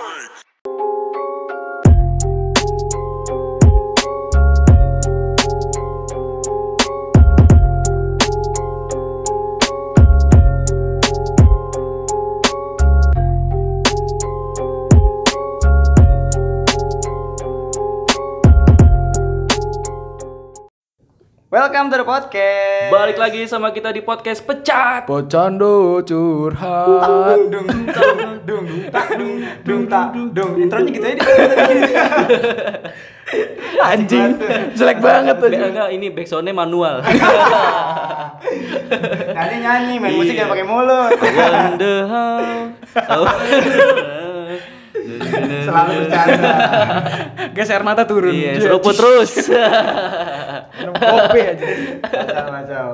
freak. Welcome to the podcast. Balik lagi sama kita di podcast Pecat. Pocando curhat. dung dung dung dung tak dung dung tak dung. Intronya gitu aja di Anjing, jelek banget aja. enggak, ini backsoundnya manual. Nyanyi nyanyi, main musik jangan pakai mulut. Selalu bercanda. Geser mata turun. Iya, seruput terus. Minum kopi aja. Macam macam.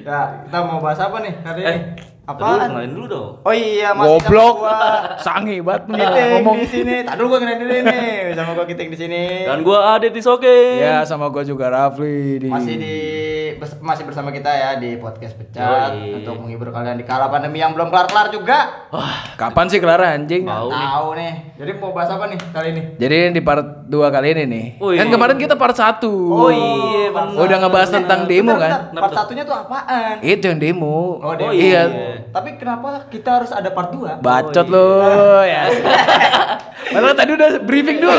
Ya, kita mau bahas apa nih hari ini? Eh, Apa? Kenalin dulu dong. Oh iya, masih Goblok. gua. Sangi banget Kiting ngomong. di sini. Tadi dulu gua kenalin dulu nih. Sama gua Kiting di sini. Dan gua Adit di Soke. Ya, sama gua juga Rafli di masih di bes- masih bersama kita ya di podcast pecat Yoi. untuk menghibur kalian di kala pandemi yang belum kelar-kelar juga. Kapan sih Clara anjing? Mau nih. Tahu nih. Jadi mau bahas apa nih kali ini? Jadi di part 2 kali ini nih. Oh, iya. Kan kemarin kita part 1. Oh iya, benar. Udah ngebahas tentang demo Bentar, kan? bentar. Part satunya tuh apaan? Itu yang demo. Oh, demo. Iya. Tapi kenapa kita harus ada part 2? Bacot Oh, lu ya. Padahal tadi udah briefing dulu.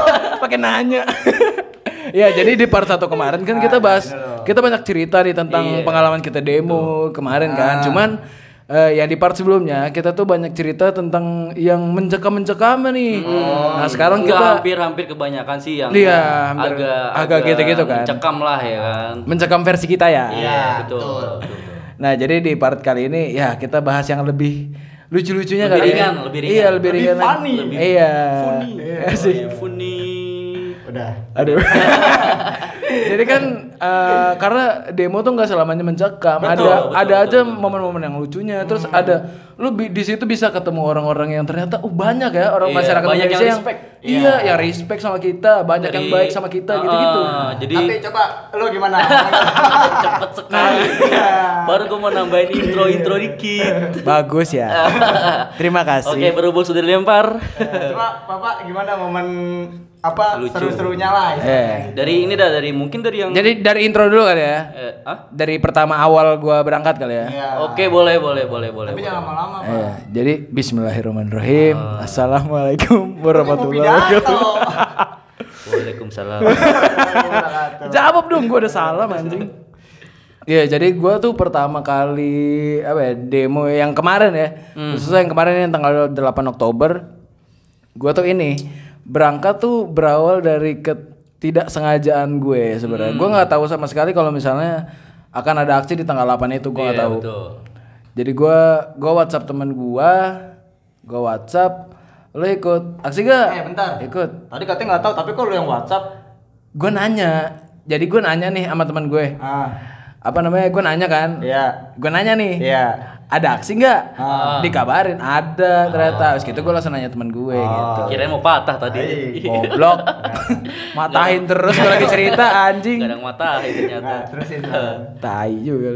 Pakai nanya. ya, jadi di part 1 kemarin kan kita bahas kita banyak cerita nih tentang Iya. pengalaman kita demo kemarin kan. Ah. Cuman eh, yang di part sebelumnya kita tuh banyak cerita tentang yang mencekam-mencekam nih. Nah, sekarang Enggak, kita hampir-hampir kebanyakan sih yang Iya, hampir- agak agak gitu-gitu kan. Mencekam lah ya kan. mencekam versi kita ya. Iya, betul. betul. betul, betul. Nah, jadi di part kali ini ya kita bahas yang lebih lucu-lucunya kali ya. ringan, lebih ringan. Iya, lebih Lebih ringan. funny. Lebih Iya. funny. Iya sih. Oh, iya, funny. Udah. Aduh. Jadi kan eh, karena demo tuh nggak selamanya mencekam. Betul, ada betul, ada betul, aja momen-momen yang lucunya. Terus ada lu bi- di situ bisa ketemu orang-orang yang ternyata oh banyak ya orang Iya, masyarakat banyak yang Indonesia respect. Iya, yang respect sama kita, banyak yang Dari- baik sama kita gitu-gitu. Ah, jadi Tapi coba lu gimana? cepet sekali. Baru gua mau nambahin intro-intro dikit. Bagus ya. Terima kasih. Oke, berhubung sudah dilempar. coba Bapak gimana momen apa Lucu. seru-serunya lah? Eh. Dari ini dah dari mungkin dari yang Jadi dari intro dulu kali ya. eh, ah? Dari pertama awal gua berangkat kali ya. Iya. Oke, boleh, boleh, boleh, boleh. Tapi boleh. jangan lama-lama, Pak. Eh, jadi Bismillahirrahmanirrahim. Ah. Assalamualaikum warahmatullahi wabarakatuh. Waalaikumsalam. Jawab dong, gua udah salah anjing. Iya, jadi gua tuh pertama kali apa ya demo yang kemarin ya, khususnya yang kemarin yang tanggal 8 Oktober, gua tuh ini berangkat tuh berawal dari ketidaksengajaan gue sebenarnya. Gua nggak tahu sama sekali kalau misalnya akan ada aksi di tanggal 8 itu, gua nggak Iya, tahu. betul. Jadi gua gua WhatsApp temen gua, gua WhatsApp, lo ikut aksi gak? Eh, bentar. Ikut. Tadi katanya nggak tahu, tapi kok lu yang WhatsApp? Gue nanya, jadi gue nanya nih sama teman gue, Ah. apa namanya? Gue nanya kan, Iya. gue nanya nih, Iya. Ada aksi nggak? Ah. Dikabarin, ada ternyata. Terus gitu gue langsung nanya teman gue gitu. Kirain mau patah tadi. Goblok, matahin terus gue lagi cerita anjing. Kadang matahin ternyata. Nah, terusin. Bang. Tai juga.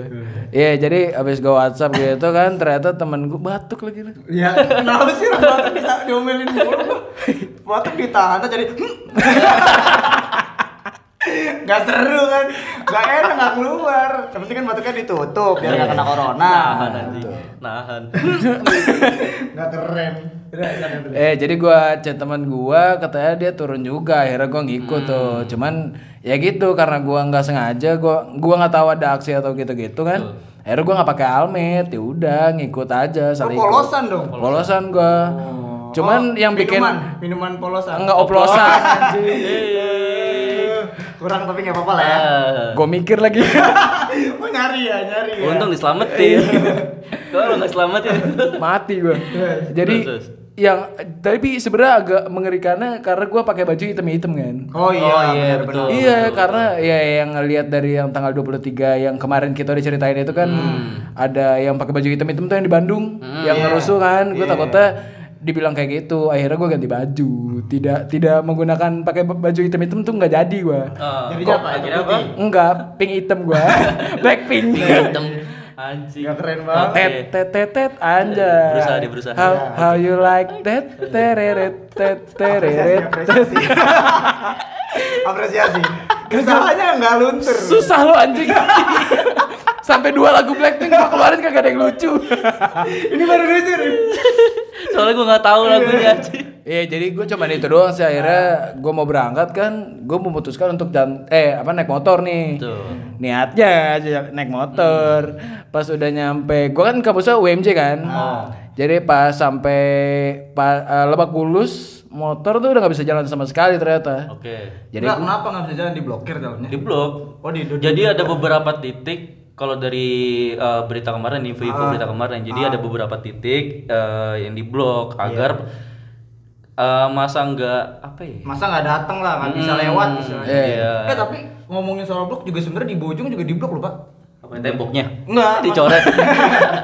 Iya, jadi abis gue WhatsApp gitu kan, ternyata temen gue batuk lagi. lu. Ya, kenapa sih batuk bisa diomelin mulu? Batuk ditahan jadi Gak seru kan, gak enak gak keluar. Yang penting kan batuknya ditutup biar gak kena corona. Nahan anjing. Nahan. Gak keren. Eh jadi gua chat teman gua katanya dia turun juga. Akhirnya gua ngikut tuh. Cuman ya gitu karena gua nggak sengaja gua gua nggak tahu ada aksi atau gitu-gitu kan. Akhirnya gua nggak pakai helmet ya udah ngikut aja Oh, saling polosan dong. polosan gua. Cuman Oh, yang bikin minuman, minuman polosan. enggak oplosan. Anjing Kurang tapi nggak apa-apa lah ya. Ah. gua mikir lagi Oh nyari ya, nyari ya. Untung diselamatin. Kalau nggak selamatin. mati gua jadi Terus, terus. yang tapi sebenarnya agak mengerikannya karena gua pakai baju hitam-hitam kan Oh iya, Oh, iya, benar, betul. Iya, karena ya yang ngelihat dari yang tanggal 23 yang kemarin kita udah ceritain itu kan ada yang pakai baju hitam-hitam tuh yang di Bandung yang Iya. ngerusuh kan. Gue Iya. takutnya dibilang kayak gitu. Akhirnya gue ganti baju. Tidak tidak menggunakan pakai baju hitam-hitam tuh nggak jadi gua. Ah, Jadinya kok apa? akhirnya Hitam apa? Enggak, pink hitam gua. Blackpink. Hitam. Anjing. Gak keren banget. Tet tet tet tet anjay. Berusaha dia, berusaha. How, how you like that? Tereret tet tereret. Apresiasi. Apresiasi. Usahanya nggak luntur. Susah lo anjing. Sampai dua lagu Blackpink gua keluarin kagak ada yang lucu. Ini baru lucu nih. Soalnya gue nggak tahu lagunya anjing. Iya jadi gue cuma itu doang sih akhirnya gue mau berangkat kan gue memutuskan untuk jam eh apa naik motor nih Tuh. niatnya aja naik motor pas udah nyampe gue kan kampusnya UMJ kan jadi pas sampai pa, eh, Lebak Bulus motor tuh udah nggak bisa jalan sama sekali ternyata Oke. jadi Nggak, kenapa nggak bisa jalan diblokir jalannya? Di blok. Oh di, di Jadi ada beberapa titik kalau dari eh, berita kemarin info-info berita kemarin. Jadi ada beberapa titik eh, yang diblok agar eh, masa nggak apa ya? masa nggak datang lah nggak bisa lewat misalnya. Iya. Eh tapi ngomongin soal blok juga sebenarnya di Bojong juga diblok loh pak. Apa temboknya? Enggak. Dicoret.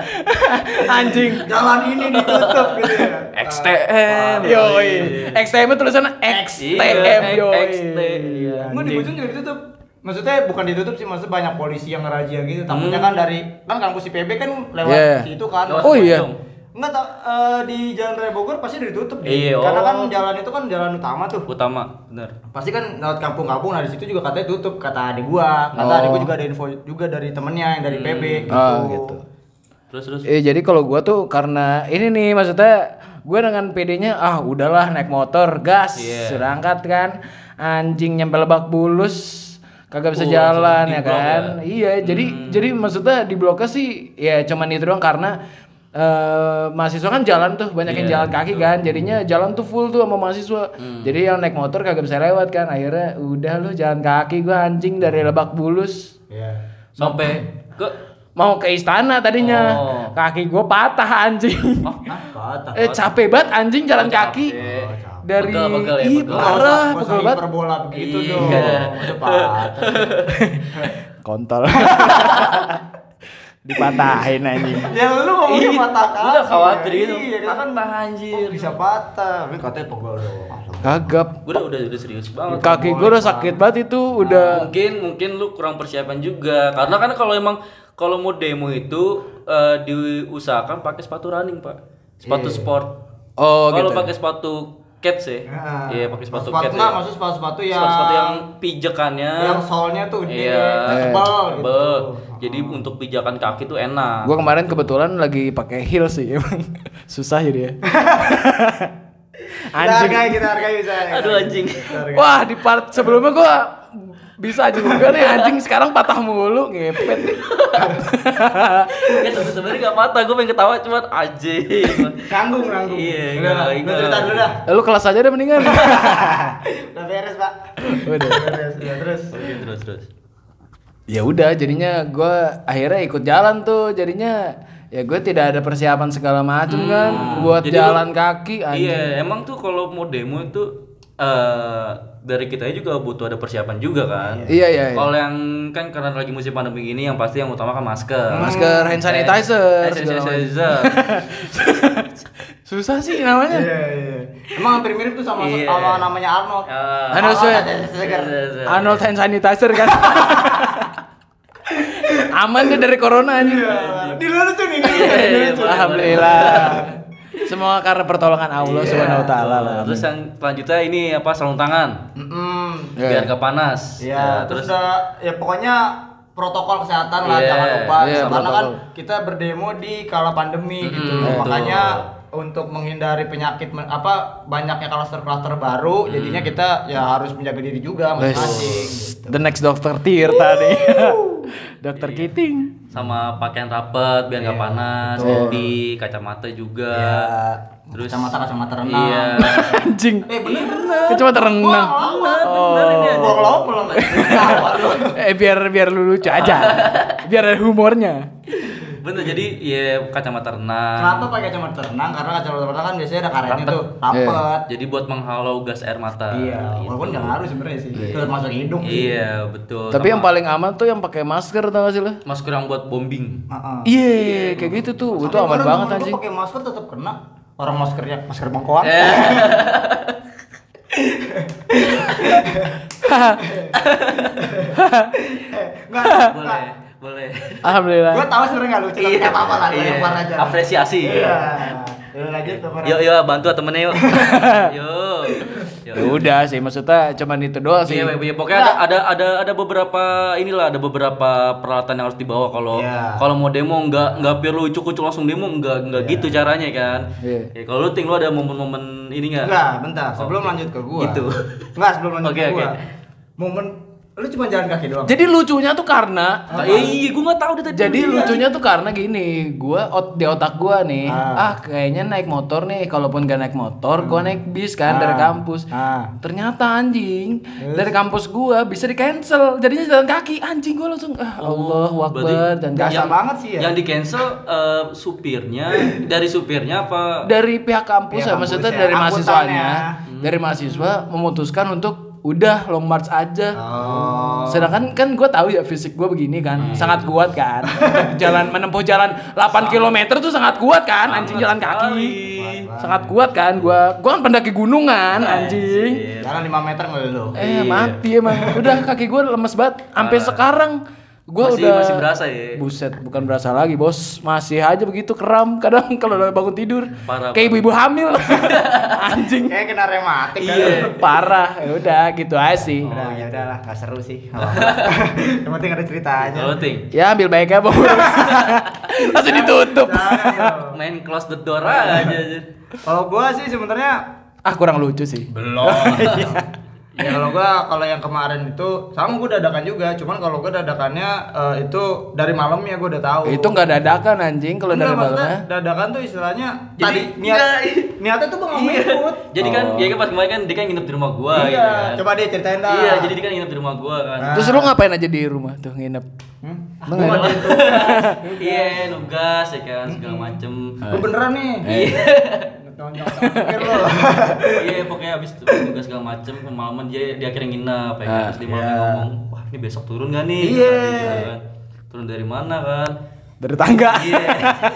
anjing Jalan ini ditutup gitu ya. XTM. yoi XTM itu tulisannya XTM Iya, yoi XT, iya. Enggak di Bojong juga ditutup. Maksudnya bukan ditutup sih, maksudnya banyak polisi yang ngerazia gitu. Takutnya kan dari kan kampus IPB kan lewat Yeah. situ kan. Lewat Oh, iya. Enggak tak eh, di Jalan Raya Bogor pasti udah ditutup nih. Iya, Karena oh. kan jalan itu kan jalan utama tuh. Utama, benar. Pasti kan lewat kampung-kampung nah di situ juga katanya tutup kata adik gua. Kata Oh. adik gua juga ada info juga dari temennya yang dari PB gitu. Ah, gitu. Terus terus. Eh jadi kalau gua tuh karena ini nih maksudnya gue dengan PD-nya ah udahlah naik motor gas Iya. berangkat kan anjing nyampe Lebak Bulus kagak bisa Uh, jalan ya kan ya? iya jadi jadi maksudnya di bloknya sih ya cuman itu doang karena eh mahasiswa kan jalan tuh banyak yang Iya, jalan kaki kan jadinya jalan tuh full tuh sama mahasiswa Hmm. jadi yang naik motor kagak bisa lewat kan akhirnya udah lu jalan kaki gua anjing dari Lebak Bulus Iya. Sampai ke mau ke istana tadinya Oh. kaki gue patah anjing Hah? Patah. eh capek banget anjing jalan Oh, kaki capek. Dari Pegel, pegel ya, pegel. parah pegel banget hiperbola begitu Iya. dong. Kontol dipatahin anjing ya lu ngomongnya patah kaki. udah khawatir ya. itu. Iya, kan anjir. Oh, bisa patah. Tapi katanya pegel doang. kagak gue udah, udah udah serius banget. kaki gue udah sakit banget itu udah mungkin mungkin lu kurang persiapan juga karena kan kalau emang kalau mau demo itu eh, diusahakan pakai sepatu running pak sepatu sport oh kalau gitu pakai sepatu cats ya Nah, iya pakai sepatu sepatu cats enggak, ya. maksud sepatu-sepatu yang sepatu yang pijakannya yang solnya tuh dia iya tebal gitu. tebel. jadi untuk pijakan kaki tuh enak gue kemarin kebetulan lagi pakai heels sih emang susah ya dia Kita anjing hargai, kita hargai bisa. aduh anjing. Wah di part sebelumnya gua bisa juga nih anjing sekarang patah mulu ngepet nih. ya sebenarnya gak patah gue pengen ketawa cuman anjing Nanggung, nanggung. Iya, Udah, enggak, lu enggak. cerita dulu dah. Lu kelas aja deh mendingan. Udah beres, Pak. Udah. Beres, udah terus. Oke, terus terus ya udah jadinya gua akhirnya ikut jalan tuh jadinya ya gue tidak ada persiapan segala macam kan buat Jadi lu- jalan kaki anjing. Iya, emang tuh kalau mau demo itu eh dari kita juga butuh ada persiapan juga kan. Iya iya. iya. Kalau yang kan karena lagi musim pandemi gini yang pasti yang utama kan masker. Masker, hand sanitizer, Hand sanitizer. Susah sih namanya. Iya, iya. Emang hampir mirip tuh sama Iya. sama namanya Arnold. Ah, Arnold Schwarzenegger. Arnold hand sanitizer kan. Aman deh dari corona anjing. Di luar tuh nih. Iya, boleh, Alhamdulillah. Semua karena pertolongan Allah Subhanahu wa taala lah. Terus yang selanjutnya ini apa sarung tangan Mm-mm. Iya. biar gak panas. Iya, Ya, terus terus udah ya pokoknya protokol kesehatan lah Iya, jangan lupa iya, karena kan kita berdemo di kala pandemi gitu betul. Untuk menghindari penyakit apa banyaknya klaster-klaster baru jadinya kita ya harus menjaga diri juga masing-masing gitu. The next Dokter Tirta nih. Dokter Kiting. sama pakaian rapet biar nggak panas, topi, kacamata juga. Terus Terus kacamata kacamata renang. Iya. Anjing. Eh bener bener. Kan cuma terenang. Wah, Bener ini Gua belum. Waduh. Eh biar biar lu lucu aja. biar ada humornya. Bener jadi ya kacamata renang. Kenapa pakai kacamata renang? Karena kacamata renang kan biasanya ada karetnya Rapet. tuh, rapet. Jadi buat menghalau gas air mata. Iya, Gitu. walaupun nggak ngaruh sebenarnya sih. Terus masuk hidung. Iya betul. Tapi yang Sama paling aman tuh yang pakai masker tau gak sih lu? masker yang buat bombing. Heeh. Iya, kayak gitu tuh. Itu aman banget anjing. pakai masker tetap kena. Orang maskernya masker bangkoan. Eh, Enggak, boleh. Boleh. Alhamdulillah. Gua tahu sebenarnya nggak lucu, tapi nggak apa-apa lah, Iya. lempar aja. Apresiasi. Iya. Yuk lanjut lempar. Yuk, yuk bantu temennya yuk. yuk. Ya udah sih, maksudnya cuman itu doang sih. Iya, iya, pokoknya ada, ada ada ada beberapa inilah ada beberapa peralatan yang harus dibawa kalau Iya. kalau mau demo nggak nggak perlu ucuk-ucuk langsung demo nggak nggak gitu caranya kan. Iya. Ya, kalau lu ting lu ada momen-momen ini nggak? Enggak, bentar. Sebelum Oke. lanjut ke gua. Gitu. Enggak, sebelum lanjut Oke, ke oke. gua. Momen lu cuma jalan kaki doang. Jadi lucunya tuh karena Ah, iya, iya, gua nggak tahu deh tadi. Jadi lucunya tuh karena gini, gua ot, di otak gua nih, Ah. ah. kayaknya naik motor nih, kalaupun gak naik motor, gua naik bis kan dari Ah. kampus. Ah. Ternyata anjing dari kampus gua bisa di cancel, jadinya jalan kaki. Anjing gua langsung ah Allah Oh, berarti Akbar dan Biasa yang- banget sih ya. Yang di cancel eh, supirnya dari supirnya apa? dari pihak kampus Pihak ya, maksudnya ya, dari mahasiswanya, dari mahasiswa memutuskan untuk udah long march aja. Oh. Sedangkan kan gue tahu ya fisik gue begini kan, sangat kuat kan. Jalan menempuh jalan 8 km tuh sangat kuat kan, anjing jalan kaki. Sangat kuat kan gua. Gua kan pendaki gunungan anjing. Jalan 5 meter ngeluh. Eh mati emang. Udah kaki gua lemes banget sampai sekarang. Gua Masih- udah masih berasa ya? Buset, bukan berasa lagi, Bos. Masih aja begitu kram kadang kalau udah bangun tidur. Parah, Kayak ibu-ibu hamil. anjing. Kayak kena rematik kan. Iya. Parah. Ya udah gitu aja sih. Udah, ya udahlah, enggak seru sih. Yang penting ada ceritanya. Kalau ting Ya ambil baiknya, Bos. Langsung ditutup. Main close the door aja. Kalau gua sih sebenarnya Ah, kurang lucu sih. Belum. Ya kalau gua kalau yang kemarin itu sama gua dadakan juga, cuman kalau gua dadakannya eh, itu dari malamnya gua udah tahu. Itu nggak dadakan anjing kalau dari malamnya. dadakan tuh istilahnya Jadi- tadi niat enggak. niatnya tuh mau Iya. ikut. Jadi kan Oh. dia kan pas kemarin kan dia kan nginep di rumah gua iya, gitu kan. coba dia ceritain dah. Iya, jadi dia kan nginep di rumah gua kan. Nah. Terus lu ngapain aja di rumah tuh nginep? Hmm? Lu gitu. Iya, nugas ya kan segala macem. Gua beneran nih. Iya. Iya, pokoknya habis itu nugas segala macem kemalaman dia dia akhirnya nginep ya kan. Ah, Terus dia malamnya ngomong, "Wah, ini besok turun gak nih?" Iya. Gitu kan. Turun dari mana kan? Dari tangga. Iya.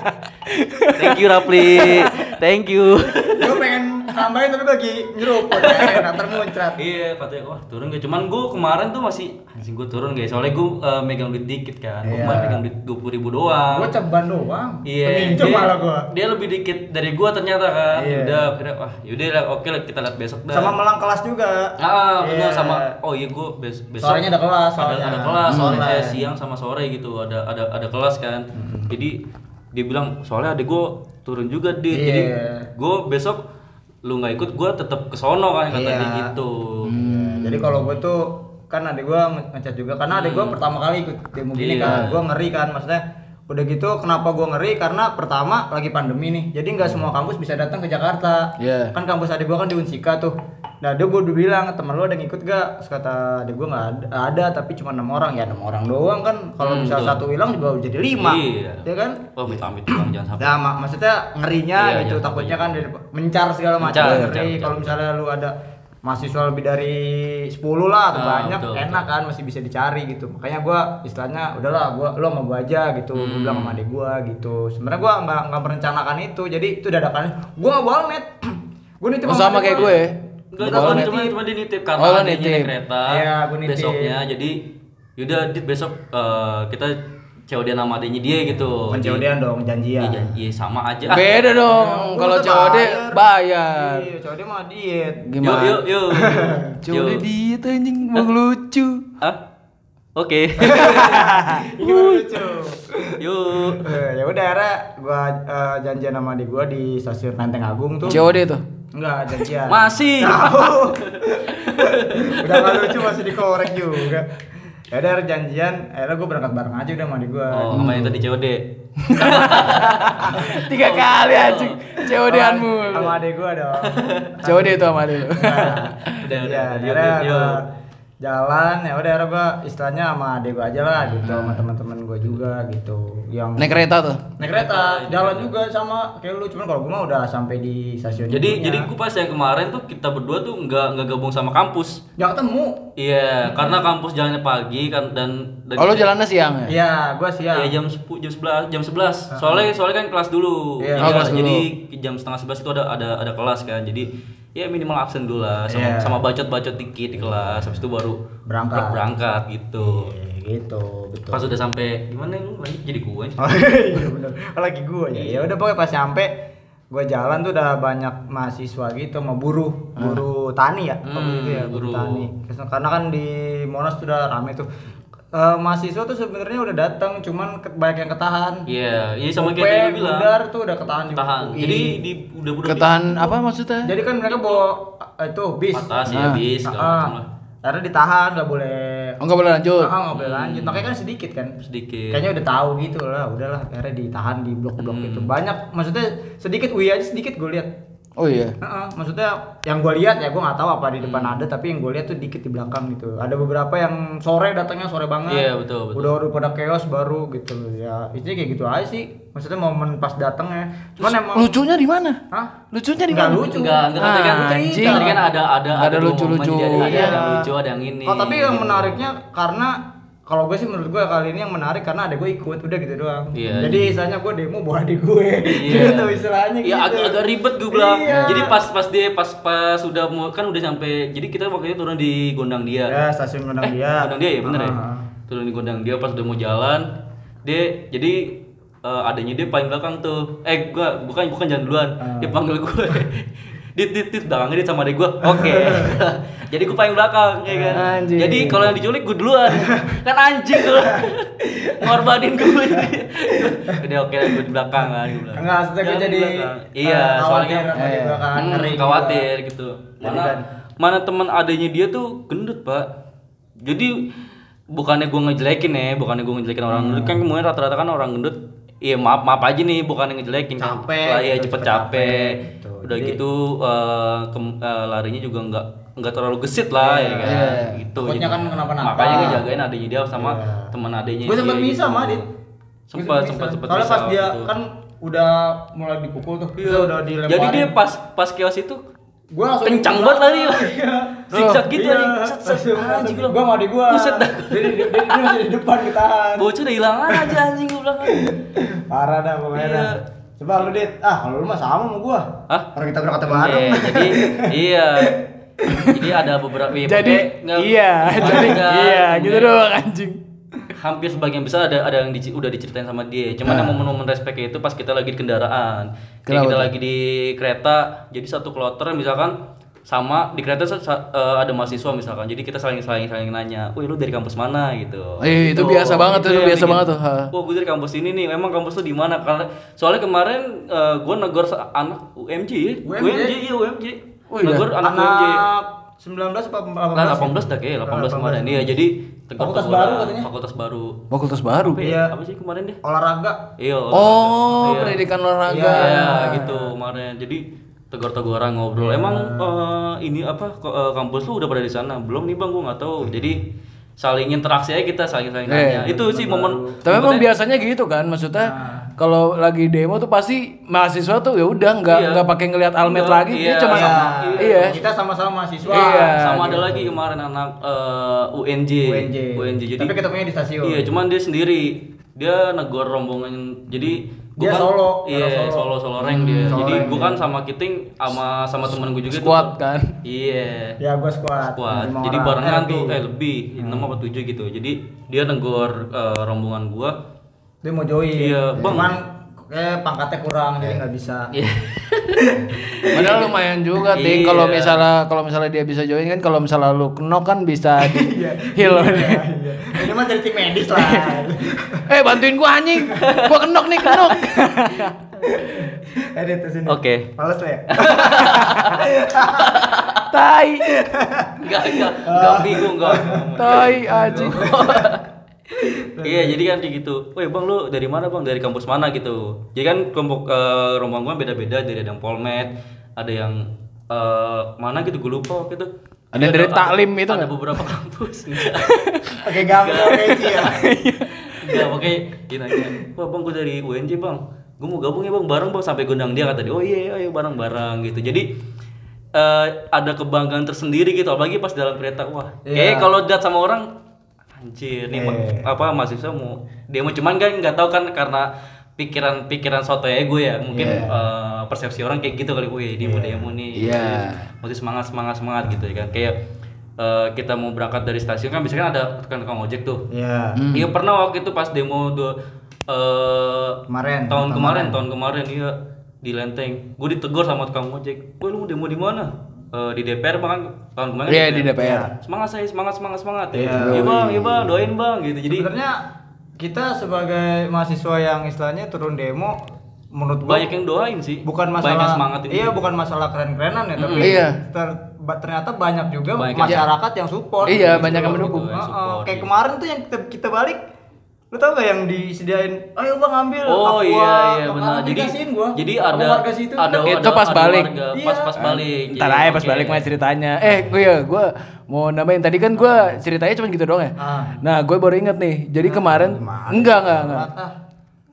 Thank you Rapli. Thank you. Gua pengen nambahin tapi gua lagi nyeruput ya, nah termuncrat. Iya, katanya wah turun gak? Cuman gue kemarin tuh masih anjing gue turun guys. Soalnya gue eh, megang duit dikit kan. Gue Iya. kemarin megang duit dua puluh ribu doang. Gua ceban doang. Iya, Peminjam dia, malah gua. dia lebih dikit dari gua ternyata kan. Iya. Udah, akhirnya wah, yaudah lah, oke lah kita lihat besok dah. Sama melang kelas juga. Ah, benar Iya. sama. Oh iya gua bes besok. Sorenya ada kelas, Ada, soalnya. ada kelas, Hmm. soalnya Online. eh, siang sama sore gitu. Ada ada ada kelas kan. Jadi dia bilang soalnya adik gua turun juga di. Jadi Iya. gua besok lu nggak ikut gua tetap ke sono kan kata Iya. dia gitu. Iya, Jadi kalau gue tuh kan adik gue ngecat juga karena adik gue pertama kali ikut demo gini Iya. kan, gue ngeri kan maksudnya udah gitu kenapa gue ngeri? Karena pertama lagi pandemi nih. Jadi nggak semua kampus bisa datang ke Jakarta. Iya. kan kampus adik gue kan di Unsika tuh. Nah dia gue udah bilang temen lu ada yang ikut gak Terus kata adik gue nggak ada, ada tapi cuma enam orang. Ya enam orang doang kan. Kalau Hmm, betul. satu hilang juga jadi lima. Iya. ya kan? Oh, amit-amit bang jangan sampai. Nah, mak- maksudnya ngerinya Iya, gitu, takutnya kan dari mencar segala macam. Ngeri. Kalau misalnya lu ada mahasiswa lebih dari 10 lah atau Ah, banyak, betul, enak kan masih bisa dicari gitu. Makanya gua istilahnya udahlah gua lu sama gua aja gitu, gua Hmm. bilang sama adik gua gitu. Sebenarnya gua nggak nggak merencanakan itu. Jadi itu dadakan. Gua nggak bawa net. gua nitip Oh, sama kayak gua. gue. Enggak, Bawa cuma, net. cuma, cuma dia nitip karena Oh, lo nitip. kereta Iya, gua nitip. besoknya. Jadi yaudah dit besok eh, kita COD nama adiknya dia gitu. Bukan Di- COD-an dong, janjian. Iya, jan- iya, sama aja. Beda dong. Kalau COD bayar. Iya, COD mah diet. Gimana? Yuk, yuk, yuk. COD Yuk. diet anjing mau lucu. Hah? Oke. Ini lucu. yuk. Eh, ya udah akhirnya gua eh, janjian sama adik gua di stasiun Menteng Agung tuh. COD tuh. Enggak, janjian. Masih. Tahu. udah gak lucu masih dikorek juga. Ya udah janjian, akhirnya gua berangkat bareng aja udah sama adik gua. Oh, sama yang tadi COD. Tiga kali anjing. COD-an Sama- mulu. Sama adik gua dong. COD itu sama dia. Nah, Udah, udah, ya, akhirnya yuk, gua yuk. Jalan ya udah gua istilahnya sama adik gua aja lah gitu sama teman-teman gua juga gitu yang Naik kereta tuh. naik kereta jalan juga sama kayak lu cuman kalau gua mah udah sampai di stasiun Jadi jadi gue pas yang kemarin tuh kita berdua tuh nggak nggak gabung sama kampus. nggak ketemu Iya, karena kampus jalannya pagi kan dan, dan Oh lu jalannya siang ya? Iya, gua siang. Iya jam 10 jam 11 jam 11. Soalnya soalnya kan kelas dulu. Iya. Jadi- Oh, kelas dulu. Jadi jam setengah 11 itu ada ada ada kelas kan. Jadi ya minimal absen dulu lah sama Iya. sama bacot-bacot dikit di kelas. Habis itu baru Berangkat. berangkat gitu. gitu betul Pas udah sampai gimana yang lanjut jadi gue. Oh iya bener. Oh, lagi gue ya. Ya udah pokoknya pas nyampe gue jalan tuh udah banyak mahasiswa gitu sama buruh, buruh tani ya, waktu Hmm, itu ya buruh tani. Karena kan di Monas tuh udah rame tuh. Eh, mahasiswa tuh sebenarnya udah datang, cuman ke- banyak yang ketahan. Iya, iya sama kayak tadi lu bilang. Gundar tuh udah ketahan di Tahan. UI. Jadi di udah udah Ketahan apa maksudnya? jadi kan mereka bawa eh, itu bis. atas ya Ah. bis Ah, macam lah. Karena ditahan nggak boleh Oh, nggak boleh lanjut. Ah, nggak boleh lanjut. Makanya kan sedikit kan. Sedikit. Kayaknya udah tahu gitu lah, udahlah akhirnya ditahan di blok-blok Hmm. itu. Banyak maksudnya sedikit UI aja sedikit gue lihat. Oh iya. Heeh, maksudnya yang gue lihat ya gue nggak tahu apa di depan Hmm. ada tapi yang gue lihat tuh dikit di belakang gitu. Ada beberapa yang sore datangnya sore banget. Iya, betul, betul. Udah udah pada chaos baru gitu ya. Itu kayak gitu aja sih. Maksudnya momen pas datangnya. Cuman emang Lucunya di mana? Hah? Lucunya di mana? lucu. Enggak, enggak tadi kan Anjing. tadi kan ada ada ada dua lucu-lucu. ada, Iya. ada yang lucu, ada yang ini. Oh tapi yang gitu. menariknya karena kalau gue sih menurut gue kali ini yang menarik karena ada gue ikut udah gitu doang. Iya. Jadi istilahnya gue demo bawa adik gue. Iya. gitu istilahnya Ya gitu. agak agak ribet gue bilang. Iya. Jadi pas pas dia pas pas sudah mau kan udah sampai jadi kita waktu itu turun di gondang dia. Ya stasiun Gondang dia. Gondang dia ya bener ya. Ah. Turun di gondang dia pas udah mau jalan. Dia jadi eh, adanya dia paling belakang tuh. Eh gua bukan bukan jalan duluan. Ah. Dia panggil gue. dit dit dit belakangnya dit sama adek gue oke jadi gue paling belakang ya kan Anjing. jadi kalau yang diculik gue duluan kan anjing tuh ngorbanin gue udah oke gue di belakang kan gue bilang. Enggak, maksudnya gue jadi eh, iya khawatir soalnya eh, kan, Hmm, khawatir gitu. Jadi Mana kan- mana teman adanya dia tuh gendut pak. Jadi bukannya gue ngejelekin ya, bukannya gue ngejelekin orang Hmm. gendut kan kemudian rata-rata kan orang gendut. Iya maaf maaf aja nih, bukannya ngejelekin kan. Capek, Lah, iya gitu, cepet cepet capek. capek, gitu. Udah Jadi- gitu eh, kem- eh, larinya juga nggak nggak terlalu gesit lah ya kan. Iya. Gitu. Takutnya Jadi kan kenapa-napa. Makanya ngejagain adanya dia sama Iya. teman adanya. Gue sempat bisa gitu. sama Adit. Sempat sempat sempat Soalnya pas dia waktu itu. kan udah mulai dipukul tuh. Iya. Dia udah dilemparin. Jadi dia pas pas chaos itu gue langsung kencang banget lari zigzag gitu Iya. anjing. Anjing Gua mau di gua. Buset dah. Jadi dia, dia, dia masih di depan ditahan. bocah udah hilang aja anjing gue bilang Parah dah pokoknya. Iya. Coba lu dit, ah kalau lu mah sama sama gua. Hah? Orang kita berangkat bareng. Iya, jadi iya jadi ada beberapa ya, Jadi nggak- iya, nggak jadi beda. iya gitu doang anjing. hampir sebagian besar ada ada yang dici- udah diceritain sama dia cuman yang momen-momen respectnya itu pas kita lagi di kendaraan kayak kita lagi di kereta jadi satu kloter misalkan sama di kereta eh, ada mahasiswa misalkan jadi kita saling saling saling nanya, wih lu dari kampus mana gitu. Eh, itu Gitu. biasa banget tuh, yang biasa bikin, banget tuh. Wah gue dari kampus ini nih, emang kampus tuh di mana? Karena soalnya kemarin eh, gue negor anak UMJ, ya. UMJ? UMJ iya UMJ. Oh, iya. Negor anak. Anak 19 apa 18? Nah, 18 dah kayak 18 kemarin. Iya, jadi tegur Fakultas baru katanya? Fakultas baru. Fakultas baru. Apa, ya? Iya. apa sih kemarin deh? Olahraga. Iya. Oh, Iya. pendidikan olahraga. Iya, gitu kemarin. Jadi tegur-teguran ngobrol. Iya. Emang eh, ini apa eh, kampus lu udah pada di sana? Belum nih Bang, gua nggak tahu. Jadi saling interaksi aja kita saling saling Iya. nanya. Itu sih momen Tapi emang momennya- biasanya gitu kan, maksudnya kalau lagi demo tuh pasti mahasiswa tuh ya udah nggak Iya. nggak pakai ngelihat almet Iya, lagi, dia iya. cuma Iya. iya. Kita sama-sama mahasiswa. Iya. sama ada gitu. lagi kemarin anak eh, UNJ. UNJ. UNJ. Jadi Tapi ketemunya di stasiun. Iya, cuman dia sendiri. Dia negor rombongan. Jadi Dia kan- solo, Iya, orang solo solo. solo rank dia. solo Jadi rank, gua iya. kan sama Kiting sama sama temen gue juga Squad tuh. kan. Iya. Ya gua squad. Squad. Jadi barengan tuh lebih. eh lebih, 6 apa 7 gitu. Jadi dia negor eh, rombongan gua. Dia mau join. Iya, Bang. Cuman eh pangkatnya kurang jadi nggak bisa. Iya. Padahal lumayan juga, Ting. Iya. Kalau misalnya kalau misalnya dia bisa join kan, kalau misalnya lu kenok kan bisa di heal. Iya, iya. Ini mah dari tim medis lah. eh bantuin gua anjing, gua kenok nih kenok. Edit tuh sini. Oke. Males lah ya. tai, Enggak enggak enggak bingung enggak. tai anjing. Iya, jadi kan kayak gitu. Woi, Bang lu dari mana, Bang? Dari kampus mana gitu. Jadi kan kelompok eh, rombongan gue beda-beda, dari ada yang Polmed, ada yang eh, mana gitu gue lupa gitu. Ada yang dari taklim itu Ada beberapa kampus. Gampang Peci ya. Enggak, oke. Dia nanya, "Wah, Bang, gue dari UNJ, Bang. Gue mau gabung ya, Bang, bareng, Bang." Sampai gondang dia kata dia, "Oh iya, ayo bareng-bareng." gitu. Jadi eh, ada kebanggaan tersendiri gitu, apalagi pas dalam kereta. Wah, Iya. kayak kalau lihat sama orang anjir nih ma- Eh. apa mahasiswa mau demo cuman kan nggak tahu kan karena pikiran-pikiran soto ya gue ya mungkin Iya. eh, persepsi orang kayak gitu kali gue dia mau demo nih Iya. masih semangat semangat semangat gitu ya kan kayak eh, kita mau berangkat dari stasiun kan biasanya kan ada tukang-tukang ojek tuh. Iya. Iya pernah waktu itu pas demo dua eh Kemarin. tahun kemarin, tahun kemarin iya di Lenteng. Gue ditegur sama tukang ojek. Gue lu mau demo di mana? Eh, di DPR bang tahun kemarin. Iya, di DPR. Semangat saya, semangat, semangat, semangat. Iya. Iya bang, iya bang, doain bang gitu. Jadi Sebenarnya kita sebagai mahasiswa yang istilahnya turun demo menurut gua banyak yang doain sih. bukan banyak masalah yang semangatin. iya bukan masalah keren-kerenan ya tapi Iya. ter- ternyata banyak juga Banyak yang- masyarakat yang support Iya, Gitu. banyak yang mendukung. Heeh, support, kayak iya. kemarin tuh yang kita, kita balik lu tau gak yang disediain ayo bang ambil Oh aqua, iya iya makanan benar. Jadi gua jadi ada warga situ ada Itu ada- pas ada balik. warga, Iya. Pas pas balik. Ntar Jadi, aja pas balik mah ceritanya. Eh, gue ya, gue mau nambahin tadi kan gue ceritanya cuma gitu doang ya. Ah. Nah, gue baru inget nih. Jadi kemarin enggak enggak enggak. Ah,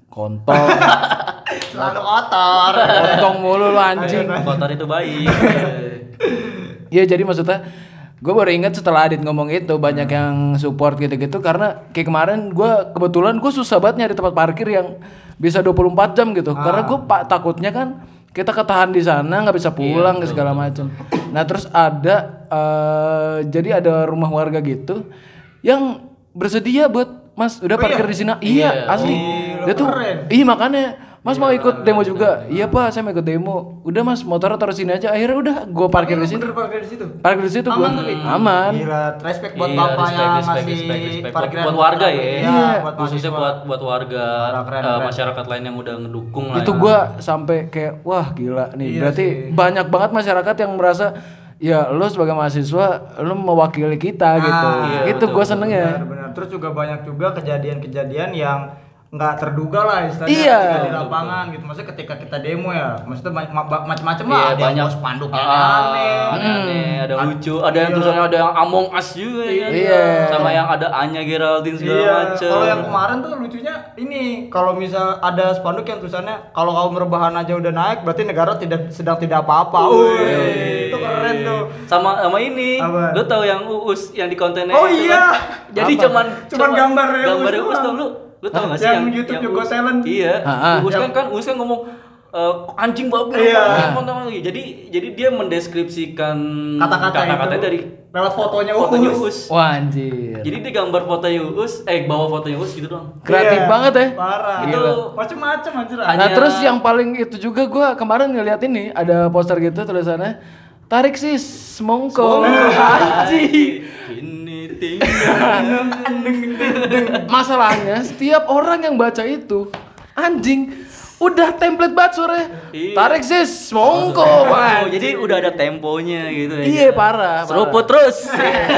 Kontol, selalu kotor kontong mulu lu anjing. Kotor itu baik. Iya, jadi maksudnya gue baru inget setelah Adit ngomong itu banyak yang support gitu-gitu karena kayak kemarin gue kebetulan gue susah banget nyari tempat parkir yang bisa 24 jam gitu. Karena gue pak takutnya kan kita ketahan di sana nggak bisa pulang segala macam nah terus ada eh, jadi ada rumah warga gitu yang bersedia buat mas udah parkir di sini. Iya, asli. Dia tuh iya makanya Mas mau ikut demo juga? Iya pak, saya mau ikut demo. Udah mas, motornya taruh sini aja. Akhirnya udah, gue parkir di situ. bener parkir di situ Parkir di situ gue. aman tapi Aman. gila respect buat Iya, bapak respect, yang respect, ngasih respect, respect. Buat- parkiran buat warga ya. Iya, buat Khususnya mahasiswa. buat buat warga eh, masyarakat lain yang udah ngedukung lah. itu ya. gua sampai kayak wah gila nih berarti banyak banget masyarakat yang merasa ya lo sebagai mahasiswa lo mewakili kita gitu iya, itu gue seneng ya Benar-benar. Terus juga banyak juga kejadian-kejadian yang nggak terduga lah istilahnya Iya. ketika di lapangan gitu. Maksudnya ketika kita demo ya, maksudnya ma- ma- macam-macam lah. Iya, Ada yang banyak bawa spanduknya Ah, aneh. aneh, ada lucu, ada yang tulisannya ada yang Among Us juga ya. kan? Iya. Sama yang ada Anya Geraldine segala Iya, macem. kalau yang kemarin tuh lucunya ini kalau misal ada spanduk yang tulisannya kalau kaum rebahan aja udah naik berarti negara tidak sedang tidak apa-apa. Wih, itu keren tuh. sama sama ini, Apa? lu tahu yang Uus yang di kontennya Oh iya. kan? Jadi Apa? cuman Cuman gambar yang gambar Uus Uus tau lu. Lu tau gak sih Yang yang, YouTube Uus- Talent. Iya. Uus kan kan Uus kan ngomong eh, anjing babi Iya. lagi. Jadi jadi dia mendeskripsikan Kata-kata kata-kata itu dari lewat fotonya fotonya Uus. Uus. wah anjir Jadi dia gambar fotonya Uus, eh bawa fotonya Uus gitu doang. kreatif Iya, banget ya Parah. Itu macam-macam anjir. nah Hanya- terus yang paling itu juga gue kemarin ngeliat ini ada poster gitu tulisannya tarik sis semongko anjing Masalahnya setiap orang yang baca itu anjing udah template banget sore Iya. tarik sis semongko Oh, jadi udah ada temponya gitu ya. iya parah, parah. Seruput terus.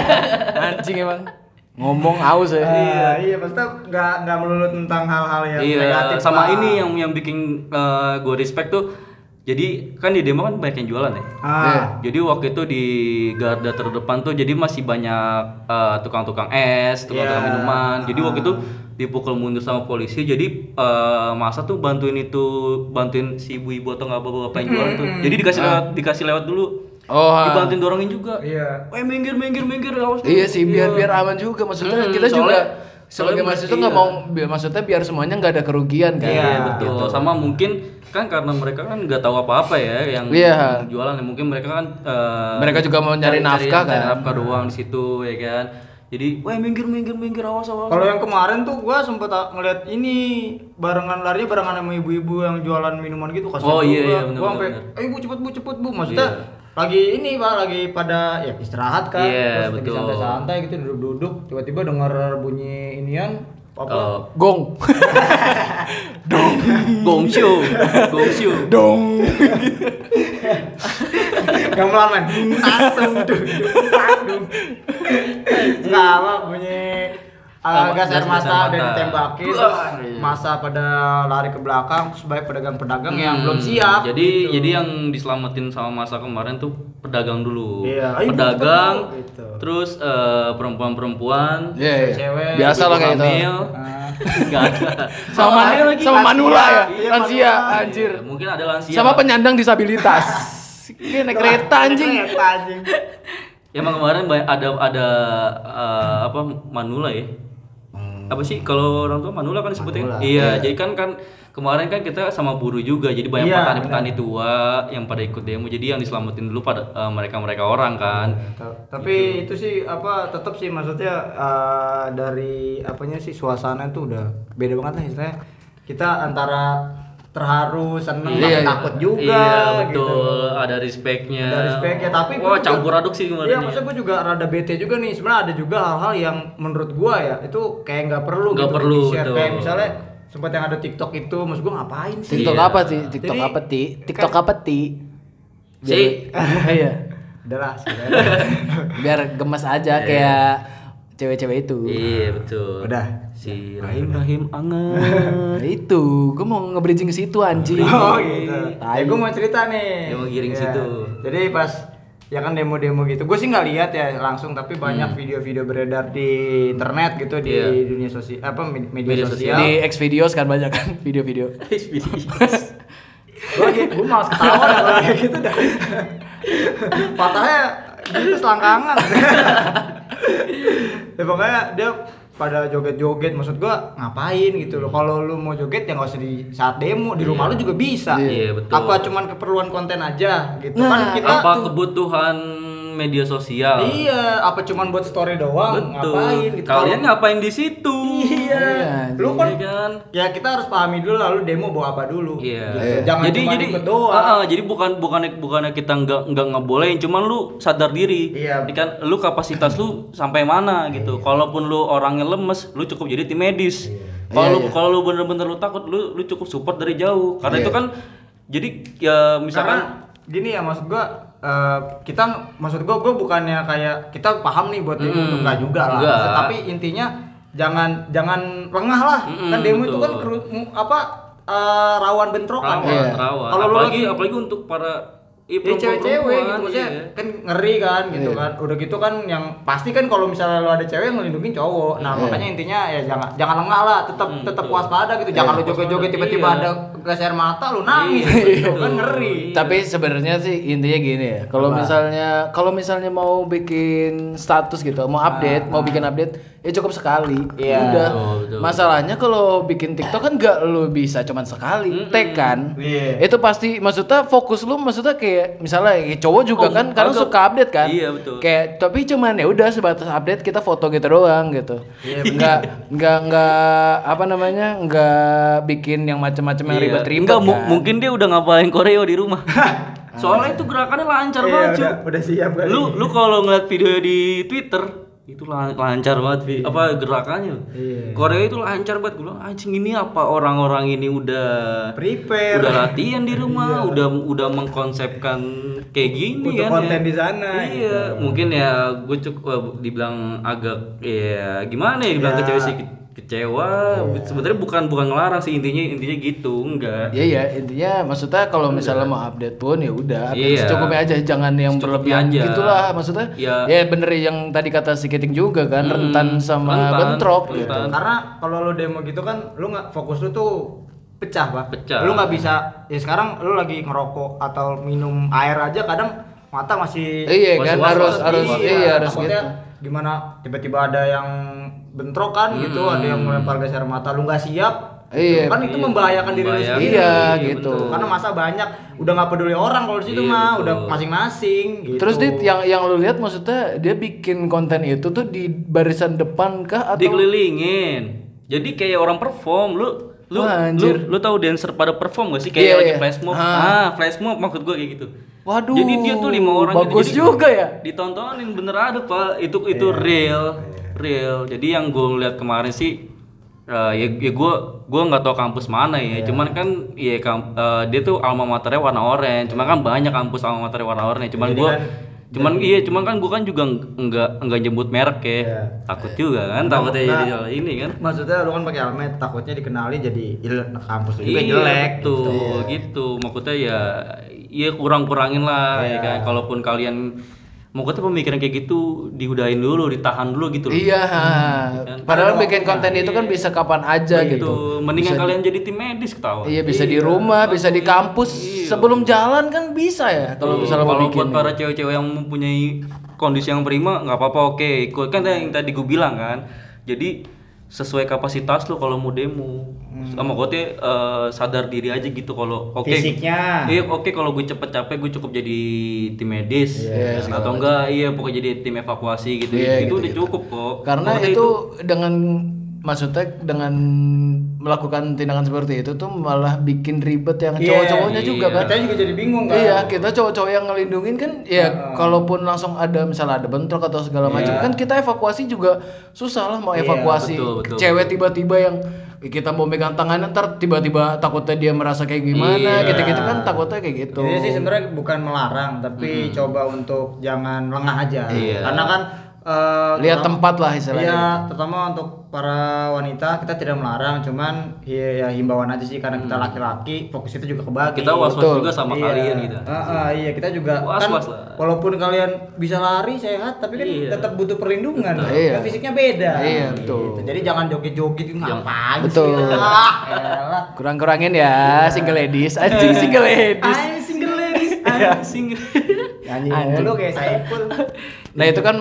anjing emang ngomong aus ya Iya, iya, maksudnya nggak nggak melulu tentang hal-hal yang iya, negatif. sama lah. ini yang yang bikin gue respect tuh. Jadi kan di demo kan banyak yang jualan ya. Ah, Jadi waktu itu di garda terdepan tuh jadi masih banyak eh, tukang-tukang es, tukang-tukang Iya. minuman. Jadi waktu itu dipukul mundur sama polisi. Jadi eh, masa tuh bantuin itu bantuin si ibu-ibu atau nggak bapak-bapak yang jualan tuh. Jadi dikasih lewat dikasih lewat dulu. Oh, ah. Dibantuin dorongin juga. iya. Eh minggir minggir minggir awas. Iya sih biar biar aman juga maksudnya Hmm, kita juga soalnya- sebagai soalnya mahasiswa iya. nggak mau bi- maksudnya biar semuanya nggak ada kerugian kan. Iya betul. Sama mungkin kan karena mereka kan nggak tahu apa-apa ya yang, yang jualan. Mungkin mereka kan eh, Mereka juga mau nyari nafkah cari kan. nafkah doang di situ ya kan. Jadi, wah minggir minggir minggir awas awas. Kalau yang kemarin tuh gua sempet ah, ngeliat ini barengan lari barengan sama ibu-ibu yang jualan minuman gitu kasihan Oh, iya, iya, Gua sampai, "Eh, bu cepet bu cepet bu." Maksudnya Iya. lagi ini Pak, lagi pada ya istirahat kan. Iya, Terus lagi betul. santai-santai gitu duduk-duduk, tiba-tiba dengar bunyi inian Eh, Gong. gong show, gong show. Dong. Gamelan man. Tatung dung dung tatung. Enggak apa bunyi uh, gas air mata dan mata. ditembaki terus masa pada lari ke belakang terus baik pedagang-pedagang yang belum Hmm, siap. Jadi gitu. jadi yang diselamatin sama masa kemarin tuh pedagang dulu. Iya, ayo, pedagang, betul, gitu. terus eh, perempuan, Iya, iya. Cewek, Biasa lah kayak itu. Ah. nggak ada. Sama Oh, lagi. sama manula ya, Iya, lansia anjir. Iya, Mungkin ada lansia. Sama penyandang disabilitas. Ini naik kereta anjing. Kereta anjing. Ya, emang kemarin ada ada eh, apa manula ya? Apa sih? Kalau orang tua manula kan disebutnya Manula. iya jadi kan kan kemarin kan kita sama buruh juga jadi banyak Iya, petani-petani tua yang pada ikut demo jadi yang diselamatin dulu pada mereka mereka orang kan. Ta- Tapi itu sih apa tetap sih maksudnya eh, dari apanya sih suasana itu udah beda banget lah istilahnya. Kita antara terharu, seneng, Iya, tapi iya. takut juga iya gitu. betul ada respectnya Dari spek ya, tapi wah juga- campur aduk sih kemarin Iya, ya. maksudnya gue juga rada bete juga nih. Sebenarnya ada juga hal-hal yang menurut gua ya itu kayak nggak perlu Nggak gitu perlu, di-share. betul. Kayak misalnya sempat yang ada TikTok itu, maksud gua ngapain sih? TikTok Iya. apa sih? TikTok Jadi, apa ti? TikTok apa ti? Si. Iya. Sih. Biar gemes aja kayak cewek-cewek itu. iya betul Udah. Si Rahim Rahim anget Nah, itu, gue mau nge-bridging ke situ anjing. Oh gitu. Ya gue mau cerita nih. Dia mau giring Iya. situ. Jadi pas ya kan demo-demo gitu. Gue sih nggak lihat ya langsung, tapi banyak Hmm. video-video beredar di internet gitu di Iya. dunia sosial apa med- media, Media sosial. Di X videos kan banyak kan video-video. gue lagi gue malas ketawa ya kalau kayak gitu dah. Patahnya gitu selangkangan. ya pokoknya dia pada joget-joget maksud gua ngapain gitu loh. Kalau lu mau joget ya nggak usah di saat demo di rumah lu juga bisa. Iya, betul. apa cuman keperluan konten aja gitu. Nah, kan kita apa kebutuhan media sosial Iya, apa cuman buat story doang? betul Ngapain gitu? kalian Kalau- ngapain di situ Iya. Iya, Lu kan Iya kan ya kita harus pahami dulu lalu demo bawa apa dulu. Iya. Gitu. Jangan jadi cuma jadi ikut doang. Ah, ah, jadi bukan bukannya bukannya kita nggak nggak ngebolehin, cuman lu sadar diri. Iya. Jadi kan lu kapasitas lu sampai mana gitu. Kalaupun lu orangnya lemes, lu cukup jadi tim medis. Kalau Iya, lu iya. kalau lu bener-bener lu takut, lu lu cukup support dari jauh. Karena Iya. itu kan jadi ya misalkan Karena gini ya maksud gua eh, kita maksud gua gua bukannya kayak kita paham nih buat demo Mm, itu enggak juga lah. enggak. Tapi intinya jangan jangan lengah lah. Mm-mm, kan demo itu kan betul. keru- mu- apa eh, rawan bentrokan. rawan, Iya. rawan. Kalau apalagi lagi- apalagi untuk para Ya perempuan- cewek-cewek gitu perempuan, maksudnya iya. kan ngeri kan gitu Iya. kan. Udah gitu kan yang pasti kan kalau misalnya lu ada cewek yang ngelindungin cowok. Nah, Iya. makanya intinya ya jangan jangan lengah lah, tetap Hmm, tetap waspada gitu. Jangan Iya. lu joget-joget tiba-tiba Iya. ada gas air mata lu nangis Iya, gitu kan ngeri. Tapi sebenarnya sih intinya gini ya. Kalau misalnya kalau misalnya mau bikin status gitu, mau update, mau bikin update, ya cukup sekali. Iya. Udah. Betul, betul. Masalahnya kalau bikin TikTok kan nggak lu bisa cuman sekali, tag kan. Iya. Itu pasti maksudnya fokus lu maksudnya kayak misalnya ya cowok juga Oh, kan karena agak- suka update kan. Iya, betul. Kayak tapi cuman ya udah sebatas update kita foto gitu doang gitu. Iya, Nggak nggak nggak apa namanya? nggak bikin yang macam-macam yang Iya. ribet-ribet Enggak, mu- kan. mungkin dia udah ngapain koreo di rumah. Soalnya itu gerakannya lancar Iya, banget, udah, Cuk. udah siap kali. Lu lu kalau ngeliat video di Twitter itu lan- lancar banget Vi. apa gerakannya. Iya. Koreo itu lancar banget. Gue bilang anjing ini apa orang-orang ini udah prepare udah latihan di rumah, udah udah mengkonsepkan kayak gini Untuk kan konten ya. di sana, Iya, gitu. mungkin ya gue cukup dibilang agak ya gimana ya dibilang Ya. kecewa sih ke- kecewa. Sebenarnya bukan bukan ngelarang sih intinya intinya gitu, enggak. Iya ya intinya maksudnya kalau misalnya mau update pun ya udah update Iya. secukupnya aja jangan yang berlebihan aja. gitulah maksudnya Iya. ya bener yang tadi kata si Kiting juga kan Hmm, rentan sama rentan, bentrok gitu. rentan. karena kalau lu demo gitu kan lu nggak fokus lu tuh pecah pak Pecah. lu nggak bisa ya sekarang lu lagi ngerokok atau minum air aja kadang mata masih Iya kan, harus- harus- iya, harus takutnya gitu. gimana tiba-tiba ada yang bentrok kan gitu Hmm. ada yang melempar gas air mata lu nggak siap Iya. gitu. kan itu Iya, membahayakan diri lu sendiri Iya, gitu. gitu. karena masa banyak udah nggak peduli orang kalau di situ Iya, mah betul. udah masing-masing gitu. Terus dit yang yang lu lihat maksudnya dia bikin konten itu tuh di barisan depan kah atau dikelilingin. Jadi kayak orang perform, lu lu Wah, lu, anjir. lu tahu dancer pada perform gak sih kayak Iya, lagi iya. flash mob. Ah. Ah, flash mob maksud gua kayak gitu. Waduh, Jadi dia tuh lima orang gitu. bagus Jadi juga ya. Ditontonin bener ada Pak. Itu itu Iya, real. Real. Jadi yang gue lihat kemarin sih eh, ya, ya gue gue nggak tahu kampus mana ya Iya. cuman kan ya kam- eh, dia tuh alma maternya warna oranye cuman kan banyak kampus alma maternya warna oranye cuman gue kan- cuman iya cuman kan gue kan juga enggak enggak nyebut merek ya Iya. takut juga kan takutnya Nah, jadi ini kan maksudnya lu kan pakai helmet takutnya dikenali jadi kampus lu juga iya jelek tuh gitu. gitu maksudnya ya ya kurang kurangin lah ya Iya. kan kalaupun kalian mau pemikiran kayak gitu diudahin dulu ditahan dulu gitu loh. Iya. Padahal Ada bikin konten itu kan bisa kapan aja Itu, gitu. mendingan kalian jadi tim medis ketawa Iya bisa di rumah, bisa di kampus. Sebelum jalan kan bisa ya kalau misalnya mau kalau bikin. buat para cewek-cewek yang mempunyai kondisi yang prima nggak apa-apa oke ikut. Kan yang tadi gue bilang kan. Jadi sesuai kapasitas lu kalau mau demo. Sama gue tuh eh, sadar diri aja gitu kalau oke. Fisiknya. iya oke kalau gue cepet capek gue cukup jadi tim medis. Atau enggak iya pokoknya jadi tim evakuasi gitu. Iya, itu gitu, udah cukup kok. Karena Maksudnya itu dengan maksudnya dengan melakukan tindakan seperti itu tuh malah bikin ribet yang Iya, cowok-cowoknya juga kan. Kita juga jadi bingung kan. Iya, kita cowok-cowok yang ngelindungin kan ya kalaupun langsung ada misalnya ada bentrok atau segala macam kan kita evakuasi juga susah lah mau evakuasi betul, betul, cewek tiba-tiba yang "Ih, kita mau megang tangannya ntar tiba-tiba takutnya dia merasa kayak gimana gitu-gitu kan takutnya kayak gitu. Jadi sih sebenarnya bukan melarang, tapi coba untuk jangan lengah aja. Iya. Karena kan eh, Lihat tempat lah istilahnya. Iya, terutama untuk para wanita kita tidak melarang, cuman ya, ya himbauan aja sih karena kita laki-laki, fokus itu juga kebagi. kita was was Betul. juga sama Iya. kalian gitu Ah, ah, iya kita juga kan Was-was lah. walaupun kalian bisa lari sehat tapi kan Iya. tetap butuh perlindungan. Iya. Kan fisiknya beda. Iya, Gitu. betul. Jadi jangan joget-joget ngapain Betul. sih? Ah. Kurang-kurangin ya single ladies, anjing single ladies. I'm single ladies. I'm single. Nyanyi kayak Saiful. Nah itu kan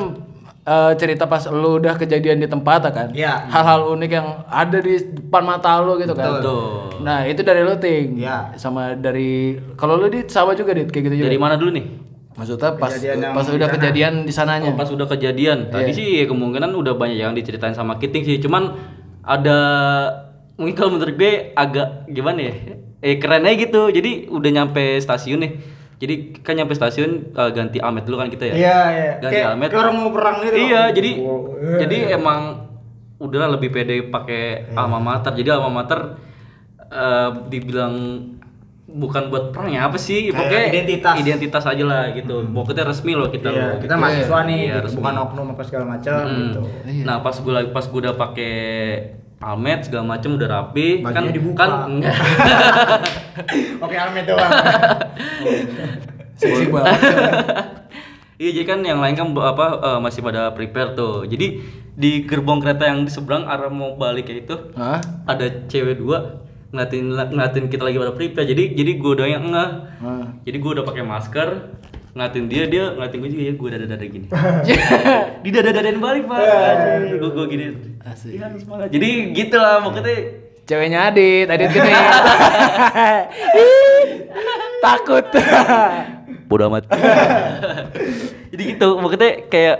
eh, cerita pas lu udah kejadian di tempat kan? Iya. Hal-hal unik yang ada di depan mata lu gitu kan? Betul. Nah itu dari lu ting. Iya. Sama dari kalau lu dit sama juga dit kayak gitu juga. dari mana dulu nih Maksudnya pas Kejadian pas udah sana. kejadian di sananya. Oh, pas udah kejadian tadi Iya. sih ya kemungkinan udah banyak yang diceritain sama Kiting sih cuman ada mungkin kalau menurut gue agak gimana ya eh keren aja gitu jadi udah nyampe stasiun nih jadi kan nyampe stasiun eh, ganti almet dulu kan kita ya Iya, iya. ganti Kayak almet kayak orang mau perang gitu. iya jadi Oh, jadi emang udahlah lebih pede pakai alma mater jadi alma mater eh, dibilang bukan buat perang ya apa sih Kayak pokoknya identitas. identitas aja lah gitu pokoknya resmi loh kita Iya, loh kita mahasiswa nih, Iya, gitu. resmi. bukan oknum apa segala macam Hmm. gitu. Nah pas gue lagi pas gue udah pakai almet segala macem udah rapi Bajunya kan dibuka. kan enggak Oke, almet doang. Seksi banget. iya jadi kan yang lain kan apa eh, masih pada prepare tuh jadi di gerbong kereta yang di seberang arah mau balik kayak itu Hah? ada cewek dua ngeliatin ngeliatin kita lagi pada prepare jadi jadi gue udah yang enggak Hah. jadi gue udah pakai masker ngeliatin dia dia ngeliatin gue juga ya gue dada dada gini di dada dadain balik pak gue gue gini Asik. Iya, semangat. jadi gitu lah pokoknya Ceweknya Adit, Adit gini. Takut. bodoh amat jadi gitu maksudnya kayak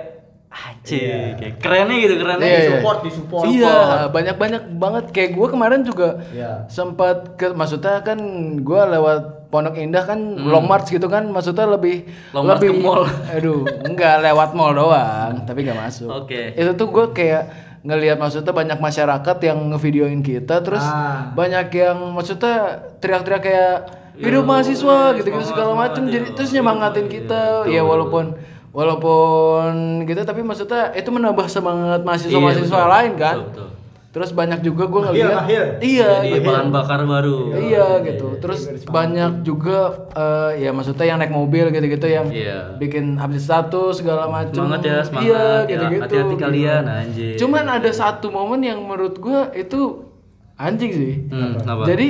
Aceh, kayak kerennya gitu kerennya Iya, iya. Support, di support. Iya, banyak-banyak banget kayak gue kemarin juga Iya. sempat ke maksudnya kan gue lewat Pondok Indah kan long march gitu kan maksudnya lebih Hmm. Long lebih ke mall. aduh enggak lewat mall doang tapi nggak masuk Oke. itu tuh gue kayak ngelihat maksudnya banyak masyarakat yang ngevideoin kita terus Ah. banyak yang maksudnya teriak-teriak kayak hidup mahasiswa gitu gitu segala macem jadi terus nyemangatin kita ya walaupun walaupun gitu tapi maksudnya itu menambah semangat mahasiswa-mahasiswa Iya, betul. lain kan Betul, betul. Terus banyak juga gue ngeliat iya jadi ngehil. bahan bakar baru Iya gitu. Terus banyak juga eh, ya maksudnya yang naik mobil gitu-gitu yang Iya. bikin update status segala macam. semangat ya semangat Iya ya, gitu-gitu. hati-hati kalian anjir Cuman ada satu momen yang menurut gua itu anjing sih. hmm, kenapa Jadi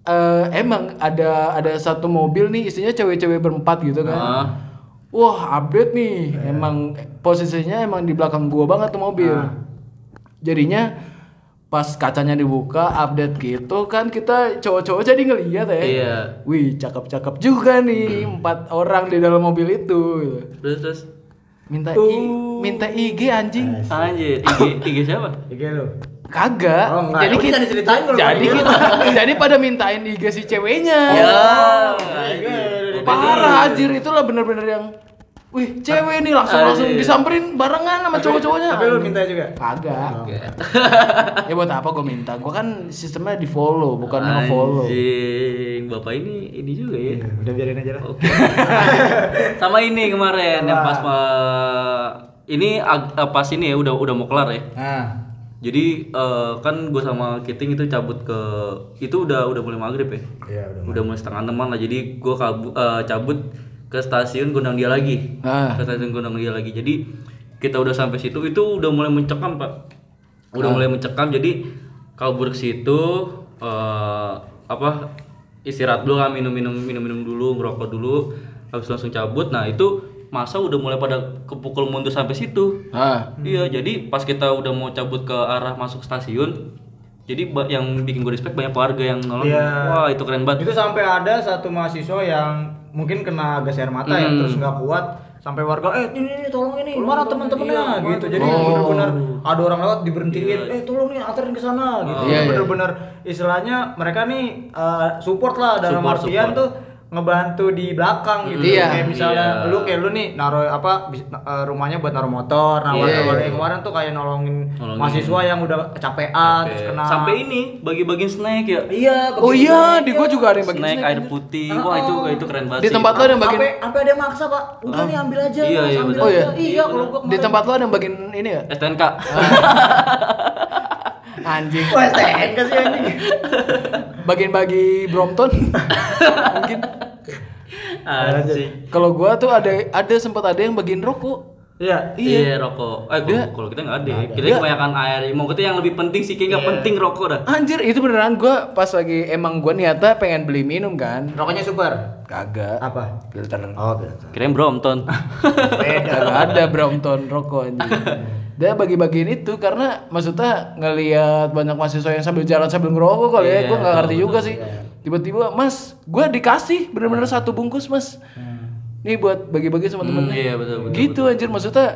eh, emang ada ada satu mobil nih isinya cewek-cewek berempat gitu kan. Ah. Wah, update nih. Emang posisinya emang di belakang gua banget tuh mobil. Jadinya pas kacanya dibuka update gitu kan kita cowok-cowok jadi ngeliat ya. Iya. Wih, cakep-cakep juga nih empat orang di dalam mobil itu. gitu. terus terus Minta i, minta IG anjing. anjir IG IG siapa Iya lo. Kagak. Oh, enggak. Jadi Ya, kita diceritain kalau Jadi kita jadi pada mintain IG si ceweknya. ya Parah anjir itulah bener-bener yang Wih, cewek nih langsung langsung Anjir. disamperin barengan sama cowok-cowoknya. Tapi lu minta juga. Kagak. Oke. ya buat apa gue minta? Gue kan sistemnya di follow bukan nge-follow. Anjing, bapak ini ini juga ya. Udah biarin aja lah. Oke. Sama ini kemarin yang pas ma- ini eh, pas ini ya udah udah mau kelar ya. Nah, Jadi eh, kan gue sama Kiting itu cabut ke itu udah udah mulai maghrib ya. Iya, udah. Udah mulai setengah enaman lah. Jadi gue eh, cabut ke stasiun Gondang Dia lagi. Ah. Ke stasiun Gondang Dia lagi. Jadi kita udah sampai situ itu udah mulai mencekam pak. Udah mulai mencekam. Jadi kabur ke situ eh, apa istirahat dulu kan minum minum minum minum dulu ngerokok dulu habis langsung cabut nah itu masa udah mulai pada kepukul mundur sampai situ. Ah. Iya, jadi pas kita udah mau cabut ke arah masuk stasiun, jadi yang bikin gue respect banyak warga yang nolong. Iya. Wah, itu keren banget. Itu sampai ada satu mahasiswa yang mungkin kena gas air mata ya Hmm. terus nggak kuat sampai warga eh ini, ini tolong ini mana teman-temannya iya, gitu jadi Oh. benar-benar ada orang lewat diberhentiin eh tolong nih anterin ke sana gitu Iya, iya. bener-bener istilahnya mereka nih eh, support lah dalam Support, artian support. tuh ngebantu di belakang gitu Iya. kayak misalnya Iya. lu kayak lu nih naruh apa eh, rumahnya buat naruh motor nah Iya, warga-warga iya. yang kemarin tuh kayak nolongin, Nolongin. mahasiswa yang udah kecapean terus kena Sampai ini bagi-bagiin snack ya. iya Oh begitu. iya, di gua juga ada yang bagi snack, snack. air putih. Wah, itu itu keren banget. Di tempat lo ada yang bagiin Sampai sampai ada yang maksa, Pak. Udah nih ambil aja. Iya, iya, ambil. Oh, aja. iya? Iya, kalau gua Di tempat lo ada yang bagiin ini ya? STNK. Anjing. Wah, STNK sih anjing. Bagian-bagi Brompton. Mungkin. Anjing. Kalau gua tuh ada ada sempat ada yang bagiin rokok. Iya. Iya, rokok. Eh, Dia- kalau kita nggak ada. Kita Dia- kebanyakan air. Mau kita yang lebih penting sih, kayak nggak Iya. penting rokok dah. Anjir, itu beneran gua pas lagi emang gua niatnya pengen beli minum kan. Rokoknya super. Kagak. Apa? Filter. Oh, filter. Kirain Brompton. Kagak ada Brompton rokok anjing. Dia bagi-bagiin itu karena maksudnya ngelihat banyak mahasiswa yang sambil jalan sambil ngerokok kali ya, Iya, gua nggak ngerti betul, juga sih. Tiba-tiba, Mas, gua dikasih bener-bener satu bungkus, Mas. Nih buat bagi-bagi sama temennya. iya, betul, betul, Gitu anjir maksudnya.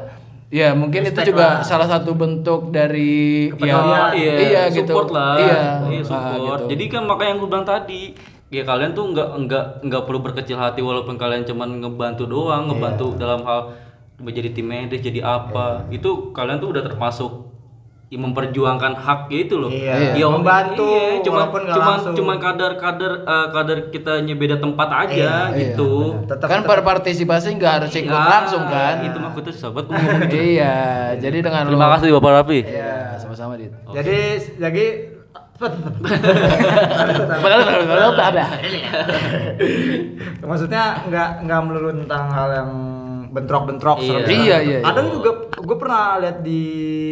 Ya mungkin Respect itu juga lah. salah satu bentuk dari Kepedulian. ya, iya, iya gitu. support lah. Iya, Iya, Ah, support. gitu. Jadi kan makanya yang gue bilang tadi, ya kalian tuh nggak nggak nggak perlu berkecil hati walaupun kalian cuman ngebantu doang, ngebantu Iya. dalam hal menjadi tim medis, jadi apa. Itu kalian tuh udah termasuk ya, memperjuangkan hak gitu loh. Iya. Ya, Membantu, iya, cuman walaupun nggak cuman langsung. cuman kadar-kadar eh, kadar kita beda tempat Iya, aja gitu. Tetap kan berpartisipasi nggak harus ikut Nggak, langsung kan. Itu mah kita sahabat ngomong gitu. iya, jadi dengan Terima lo- kasih Bapak Rafi. Iya, sama-sama dit. Jadi jadi Maksudnya nggak nggak melulu tentang hal yang bentrok-bentrok Iya. serem. Iya, iya, Kadang iya. juga gue pernah lihat di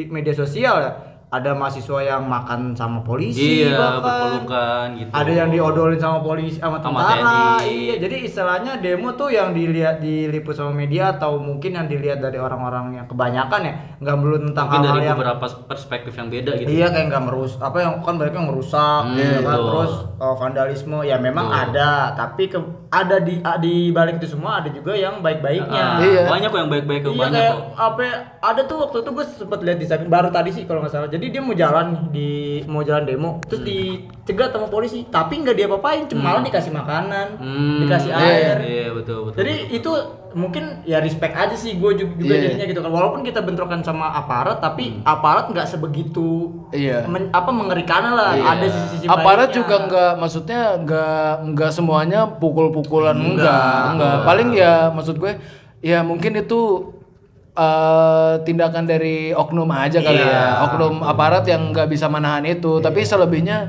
media sosial ya, ada mahasiswa yang makan sama polisi Iya, bahkan. gitu. Ada yang diodolin sama polisi sama tentara. Iya, jadi istilahnya demo tuh yang dilihat diliput sama media atau mungkin yang dilihat dari orang-orang yang kebanyakan ya, nggak melulu tentang mungkin hal-hal dari yang beberapa perspektif yang beda gitu. Iya kayak nggak merus apa yang kan banyak yang merusak Hmm, ya kan terus oh, vandalisme ya memang ada tapi ke, ada di di balik itu semua ada juga yang baik-baiknya. Ah, Iya. Banyak kok yang baik-baik kok Iya banyak kayak kok. apa ya, ada tuh waktu itu gue sempet lihat di Instagram baru tadi sih kalau nggak salah. Jadi dia mau jalan di mau jalan demo terus dicegat sama polisi tapi nggak dia apain cuma malah dikasih makanan, Hmm, dikasih iya, air. Iya, betul betul. Jadi itu mungkin ya respect aja sih gue juga, juga Iya. jadinya gitu kan walaupun kita bentrokan sama aparat tapi aparat nggak sebegitu Iya. men- apa mengerikan lah Iya. ada sisi-sisi Aparat baiknya. juga nggak maksudnya nggak nggak semuanya pukul-pukulan Enggak, enggak, enggak. Paling ya maksud gue ya mungkin itu eh, tindakan dari oknum aja kali Iya. ya. Oknum aparat yang nggak bisa menahan itu. Tapi selebihnya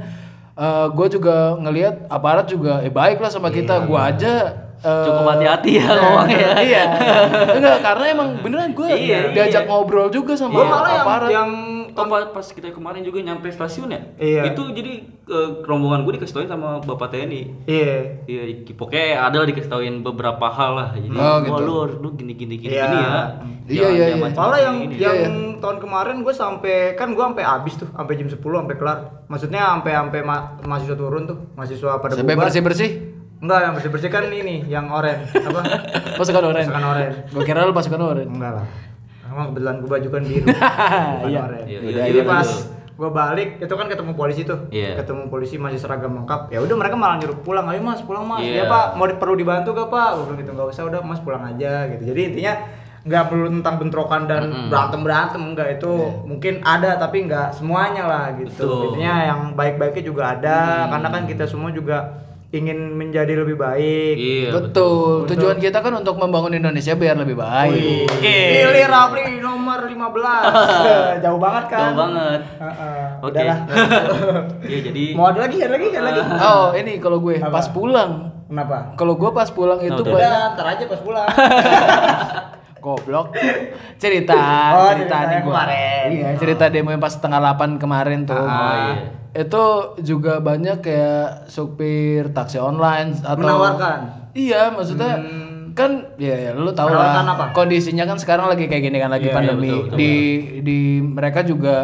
eh, gue juga ngelihat aparat juga eh baik lah sama kita. Gue aja Cukup hati-hati ya ngomongnya. iya. Enggak, karena emang beneran gue Iya, diajak iya. ngobrol juga sama malah yang, aparat. yang Oh, pa- pas kita kemarin juga nyampe stasiun ya? Iya. Itu jadi eh, rombongan gue dikasih tauin sama Bapak TNI. iya Iya, pokoknya ada lah dikasih tauin beberapa hal lah. Jadi, Oh, gitu. lu harus lu gini gini gini Iya. gini ya. Iya, Jangan- iya, iya. Malah yang ini. yang Iya, tahun kemarin gue sampai kan gue sampai habis tuh sampai jam 10 sampai kelar. Maksudnya sampai sampai ma- mahasiswa turun tuh, mahasiswa pada Sampai bersih-bersih. Enggak, yang bersih-bersih kan ini yang oren apa? Pasukan oren. Pasukan oren. Gue kira lu pasukan oren. Enggak lah. Emang kebetulan gue baju kan biru. bukan Iya. Iya, iya, Jadi iya, pas gue balik itu kan ketemu polisi tuh. Iya. Ketemu polisi masih seragam lengkap. Ya udah mereka malah nyuruh pulang. Ayo Mas, pulang Mas. Iya. Ya Pak, mau di- perlu dibantu gak Pak? Gue bilang gitu enggak usah udah Mas pulang aja gitu. Jadi intinya nggak perlu tentang bentrokan dan Mm-mm. berantem berantem enggak itu mungkin ada tapi nggak semuanya lah gitu Betul. intinya yang baik-baiknya juga ada karena kan kita semua juga ingin menjadi lebih baik Iya, betul. Tujuan kita kan untuk membangun Indonesia biar lebih baik. Pilih Rafli nomor 15. Jauh banget kan? Jauh banget. Heeh. Oke. Udahlah. Iya, jadi Mau ada lagi, ada lagi, ada lagi. Oh, ini kalau gue Apa? pas pulang. Kenapa? Kalau gue pas pulang itu Kenapa tuh? banyak Udah, ntar aja pas pulang. goblok. Cerita, Oh, cerita cerita nih kemarin. Iya, cerita demo yang pas setengah 8 kemarin tuh. Ah, iya. Itu juga banyak kayak supir taksi online atau Menawarkan? Iya, maksudnya Hmm. kan ya, ya lu tahu Menawarkan lah apa? kondisinya kan sekarang lagi kayak gini kan lagi Iya, pandemi iya, betul, betul. di di mereka juga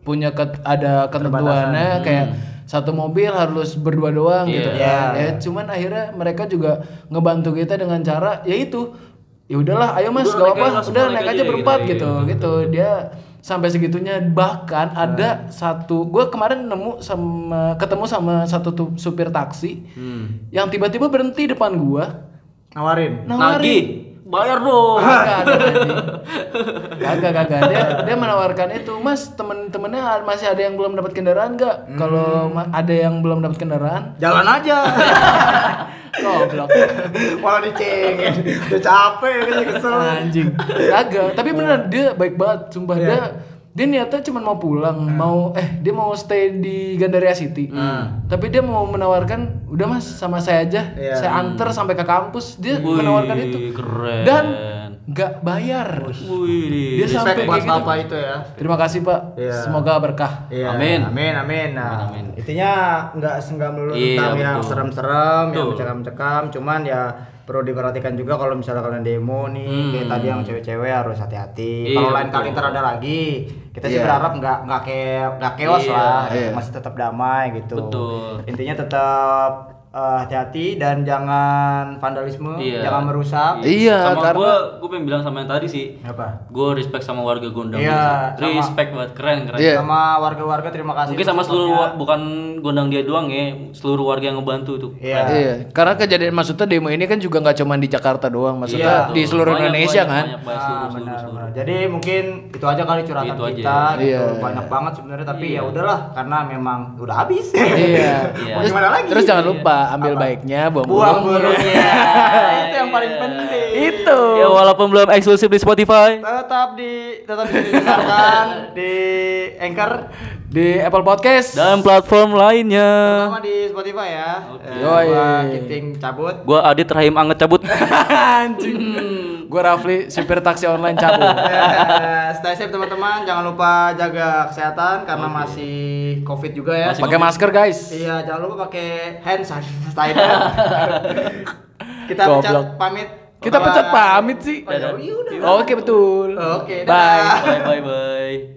punya ket- ada ketentuannya kayak satu mobil harus berdua doang gitu Hmm. Iya. kan. ya cuman akhirnya mereka juga ngebantu kita dengan cara ya itu ya udahlah ayo mas gak naik apa aja, langsung udah naik aja aja gitu, berempat iya, gitu gitu dia sampai segitunya bahkan Hmm. ada satu gue kemarin nemu sama ketemu sama satu tu- supir taksi Hmm. yang tiba-tiba berhenti depan gua Nawarin. nawarin Nagih, bayar dong. Kagak anjing. Kagak kagak dia dia menawarkan itu. Mas temen-temennya masih ada yang belum dapat kendaraan nggak? Kalau ma- ada yang belum dapat kendaraan? Jalan aja. goblok. Malah dicengin. Udah capek kan kesel. anjing. Kagak. Tapi beneran dia baik banget sumpah. Dia dia niatnya cuma mau pulang mau eh dia mau stay di Gandaria City tapi dia mau menawarkan udah mas sama saya aja Iya. saya anter sampai ke kampus dia Wih, menawarkan itu keren. dan nggak bayar Wih, Dia sampai buat kayak gitu. bapak itu ya. terima kasih pak Iya. semoga berkah Iya. Amin. Amin, amin. Nah, Amin, amin. intinya nggak nggak melulu Iya, tentang yang serem-serem, yang mencekam-cekam, cuman ya perlu diperhatikan juga kalau misalnya kalian demo nih, Hmm. kayak tadi yang cewek-cewek harus hati-hati. Iya, kalau lain kali ntar ada lagi, kita sih Iya. berharap nggak nggak kayak nggak keos Iya, lah, iya. masih tetap damai gitu. Betul. Intinya tetap eh, hati-hati dan jangan vandalisme, Iya. jangan merusak. Iya, sama karena- gua gua pengen bilang sama yang tadi sih. Apa? Gua respect sama warga Gondang. Iya, sama- Respect banget, keren keren. Iya. Sama warga-warga terima kasih. Mungkin sama seluruh wa- bukan Gondang dia doang ya, seluruh warga yang ngebantu tuh. Iya. Iya, karena kejadian maksudnya demo ini kan juga nggak cuma di Jakarta doang, maksudnya Iya, di seluruh banyak, Indonesia banyak, kan. Banyak, banyak, Ah, seluruh, seluruh, benar, seluruh. benar. Jadi mungkin itu aja kali curhatan Itu aja. kita gitu. Iya. Banyak banget sebenarnya tapi Iya. ya udahlah karena memang udah habis. Iya. Iya. Terus, gimana lagi? terus jangan lupa ambil Apa? baiknya, buang, Buang burungnya. burungnya. itu yang paling penting. Itu. Ya walaupun belum eksklusif di Spotify. Tetap di tetap didengarkan di Anchor Di Apple Podcast. dan platform lainnya. terutama di Spotify ya. Eh, Yoi. gua Kiting cabut. Gua Adit Rahim Anget cabut. Anjing. Gue Rafli, supir taksi online cabut. Eh, Stay safe teman-teman, jangan lupa jaga kesehatan karena masih Covid juga ya. Pakai masker guys. Iya, jangan lupa pakai hand sanitizer. Kita pecat pamit. Kita Bye. pecat pamit sih. Oh, ya udah. Oke betul. Oke, Bye. dadah. bye bye bye.